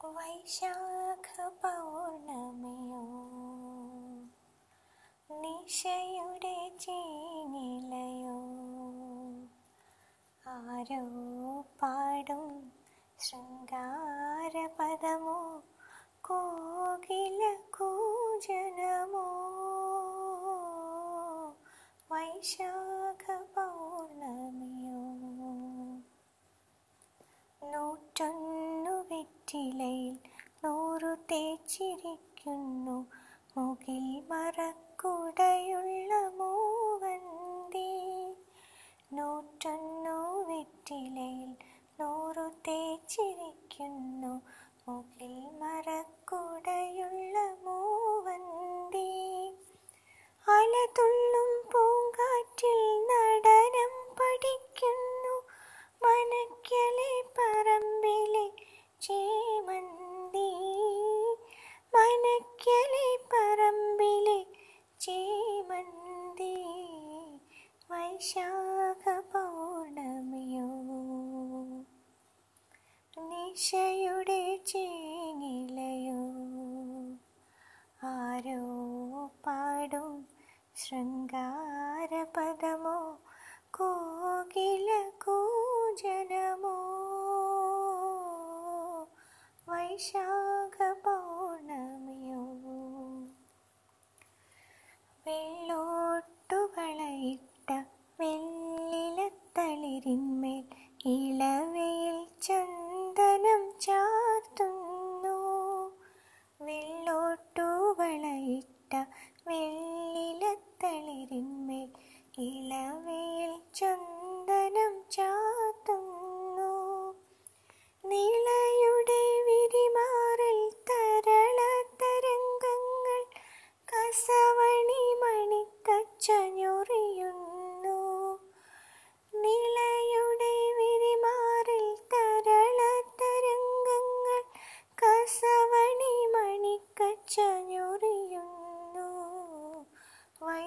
വൈശാഖ പൗർണമിയോ നിശയുടെ ചീനിലയോ ആരോ പാടും ശൃംഗാരപദമോ കോകില കൂജനമോ വൈശാഖ പൗർണമിയോ നൂറ്റൊന്നു വെറ്റിലയിൽ നൂറു തേച്ചിരിക്കുന്നു. മുകിൽ മറക്കുടയുള്ള മൂവന്തി. നൂറ്റൊന്നു വെറ്റിലയിൽ നൂറു തേച്ചിരിക്കുന്നു. വൈശാഖ പൗർണമിയോ നിശയുടെ ചേങ്ങിലയോ ആരോ പാടും ശൃംഗാരപദമോ? കോകില കൂജനമോ വൈശാഖ വെള്ളിലത്തളിരിന്മേൽ ഇളവയിൽ ചന്ദനം ചാർത്തുന്നു. വെള്ളോട്ടുകളയിട്ട വെള്ളിലത്തളിരിന്മേൽ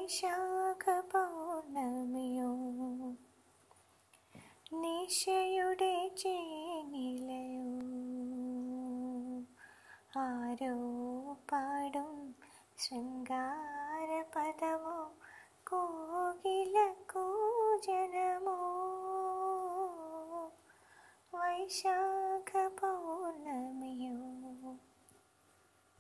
വൈശാഖ പൗർണമിയോ നിശയുടെ ചേനിലയോ? ആരോ പാടും ശൃംഗാരപദമോ? കോകില കൂജനമോ? വൈശാഖ